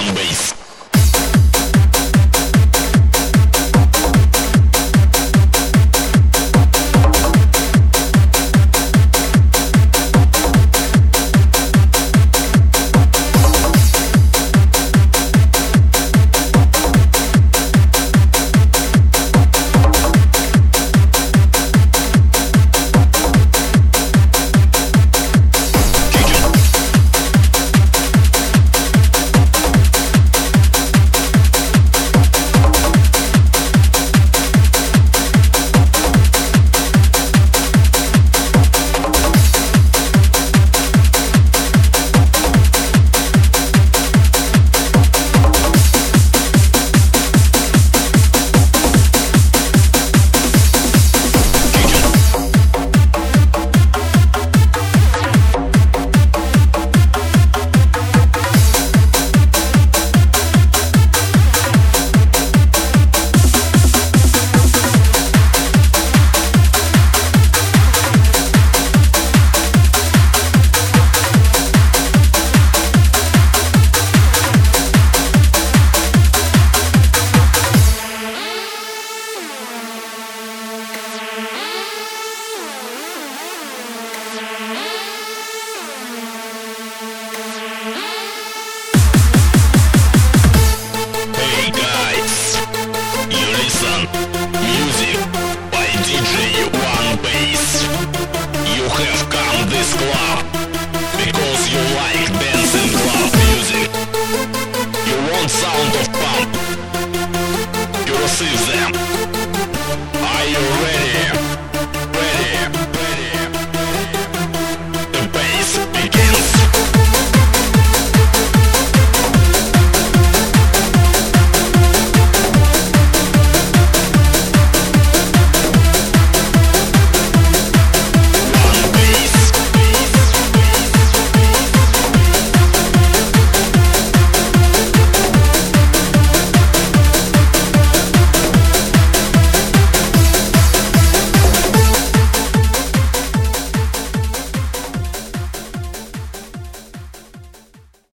Drum Bass.